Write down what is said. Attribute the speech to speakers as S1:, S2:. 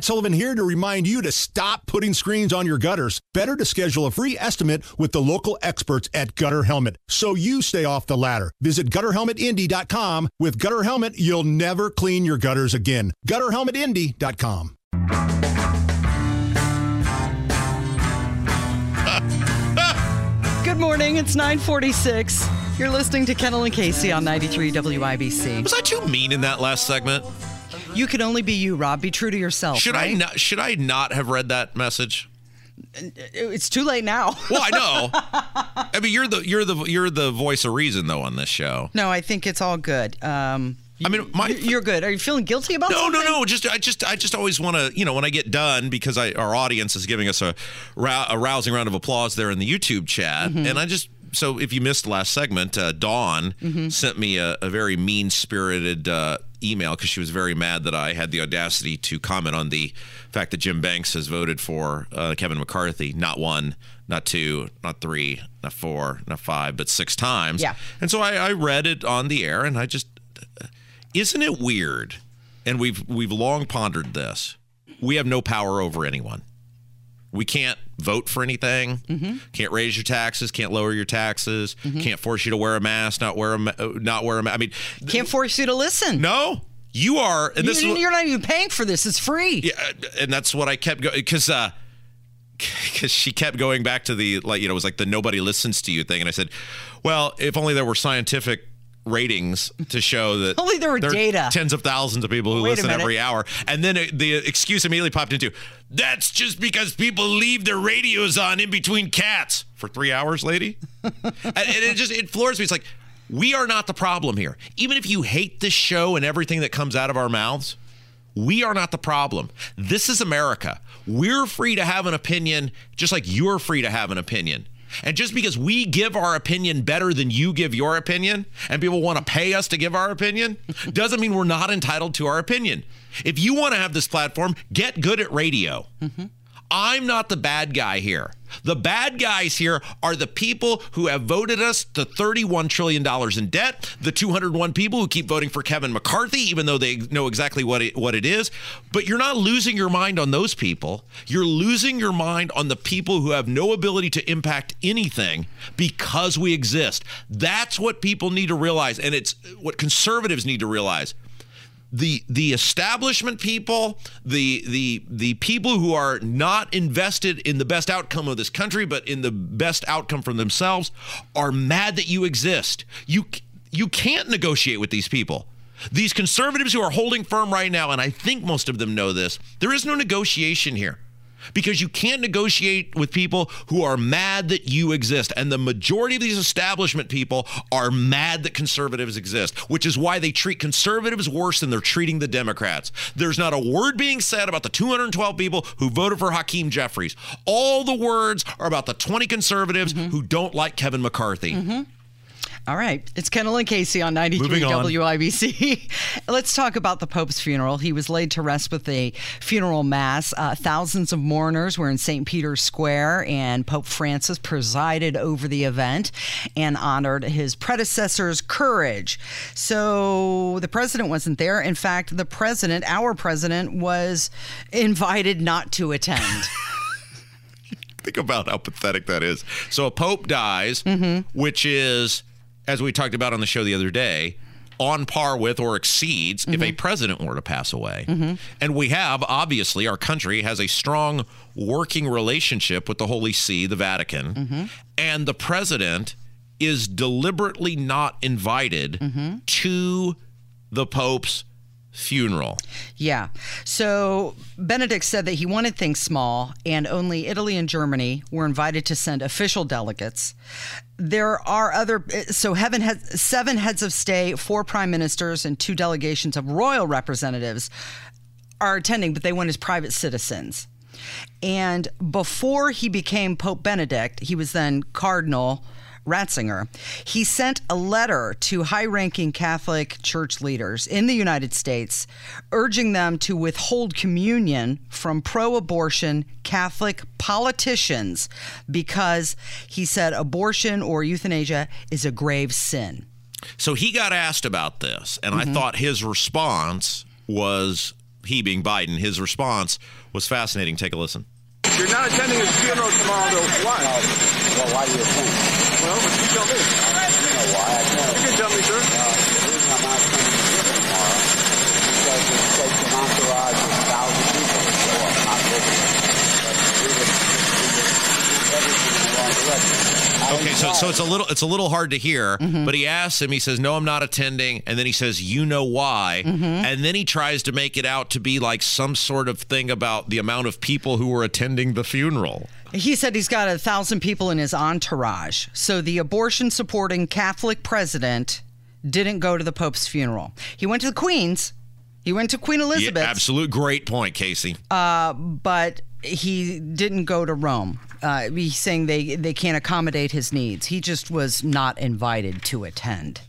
S1: Matt Sullivan here to remind you to stop putting screens on your gutters. Better to schedule a free estimate with the local experts at Gutter Helmet so you stay off the ladder. Visit gutterhelmetindy.com. With Gutter Helmet, you'll never clean your gutters again. Gutterhelmetindy.com.
S2: Good morning. It's 946. You're listening to Kendall and Casey on 93 WIBC.
S3: Was I too mean in that last segment?
S2: You can only be you, Rob. Be true to yourself.
S3: Should I not? Should I not have read that message?
S2: It's too late now.
S3: Well, I know. I mean, you're the you're the you're the voice of reason though on this show.
S2: no, I think it's all good. Um,
S3: I mean, my
S2: you're good. Are you feeling guilty about
S3: no,
S2: something?
S3: no, no. Just I just I just always want to you know when I get done because I our audience is giving us a a rousing round of applause there in the YouTube chat,
S2: Mm-hmm.
S3: and I just. So, if you missed last segment, uh, Dawn
S2: Mm-hmm.
S3: sent me a, a very mean spirited uh, email because she was very mad that I had the audacity to comment on the fact that Jim Banks has voted for uh, Kevin McCarthy not one, not two, not three, not four, not five, but six times.
S2: Yeah.
S3: And so I, I read it on the air, and I just isn't it weird? And we've we've long pondered this. We have no power over anyone. We can't vote for anything.
S2: Mm-hmm.
S3: Can't raise your taxes. Can't lower your taxes. Can't force you to wear a mask. Not wear a ma- not wear a mask. I mean,
S2: Can't force you to listen.
S3: no. You are, and
S2: You,
S3: this is what-
S2: you're not even paying for this. It's free.
S3: yeah, and that's what I kept going because uh, because she kept going back to the like you know it was like the nobody listens to you thing, and I said, well, if only there were scientific ratings to show that
S2: Only there were
S3: are
S2: data.
S3: tens of thousands of people who
S2: Wait
S3: listen every hour and then it, the excuse immediately popped into that's just because people leave their radios on in between cats for three hours lady and, and it just it floors me it's like we are not the problem here even if you hate this show and everything that comes out of our mouths we are not the problem. This is America. We're free to have an opinion just like you're free to have an opinion. And just because we give our opinion better than you give your opinion, and people want to pay us to give our opinion, doesn't mean we're not entitled to our opinion. If you want to have this platform, get good at radio. Mm-hmm. I'm not the bad guy here. The bad guys here are the people who have voted us to $31 trillion in debt, the 201 people who keep voting for Kevin McCarthy, even though they know exactly what it, what it is. But you're not losing your mind on those people. You're losing your mind on the people who have no ability to impact anything because we exist. That's what people need to realize. And it's what conservatives need to realize the the establishment people, the the the people who are not invested in the best outcome of this country, but in the best outcome for themselves, are mad that you exist. You you can't negotiate with these people. These conservatives who are holding firm right now, and I think most of them know this, there is no negotiation here because you can't negotiate with people who are mad that you exist. And the majority of these establishment people are mad that conservatives exist, which is why they treat conservatives worse than they're treating the Democrats. There's not a word being said about the 212 people who voted for Hakeem Jeffries. All the words are about the 20 conservatives mm-hmm. who don't like Kevin McCarthy. Mm-hmm.
S2: All right. It's Kendall and Casey on 93
S3: on.
S2: WIBC. Let's talk about the Pope's funeral. He was laid to rest with a funeral mass. Uh, thousands of mourners were in St. Peter's Square, and Pope Francis presided over the event and honored his predecessor's courage. So the president wasn't there. In fact, the president, our president, was invited not to attend.
S3: Think about how pathetic that is. So a pope dies, which is, as we talked about on the show the other day, on par with or exceeds if a mm-hmm. president were to pass away. Mm-hmm. And we have, obviously, our country has a strong working relationship with the Holy See, the Vatican, mm-hmm. and the president is deliberately not invited to the pope's funeral.
S2: Yeah. So Benedict said that he wanted things small, and only Italy and Germany were invited to send official delegates. There are other, so heaven has seven heads of state, four prime ministers, and two delegations of royal representatives are attending, but they went as private citizens. And before he became Pope Benedict, he was then Cardinal Ratzinger. He sent a letter to high ranking Catholic church leaders in the United States urging them to withhold communion from pro abortion Catholic politicians because he said abortion or euthanasia is a grave sin.
S3: So he got asked about this, and I mm-hmm. thought his response was he being Biden, his response was fascinating. Take a listen.
S4: You're not attending his funeral tomorrow, though. Why?
S5: Well, why do you think?
S4: Well, but you tell me.
S5: You know why? I know.
S4: You can tell me, sir.
S5: Uh, the reason I'm not attending the funeral tomorrow is because it takes an entourage of a thousand people to show up, not visiting. But we would, we would do everything in the wrong direction. I
S3: Okay, so it's a little it's a little hard to hear, mm-hmm. but he asks him. He says, "No, I'm not attending," and then he says, "You know why?" Mm-hmm. And then he tries to make it out to be like some sort of thing about the amount of people who were attending the funeral.
S2: He said he's got a thousand people in his entourage. So the abortion supporting Catholic president didn't go to the Pope's funeral. He went to the Queen's. He went to Queen
S3: Yeah,
S2: Elizabeth,
S3: absolute great point, Casey.
S2: Uh, but he didn't go to Rome. Uh, he's saying they, they can't accommodate his needs. He just was not invited to attend.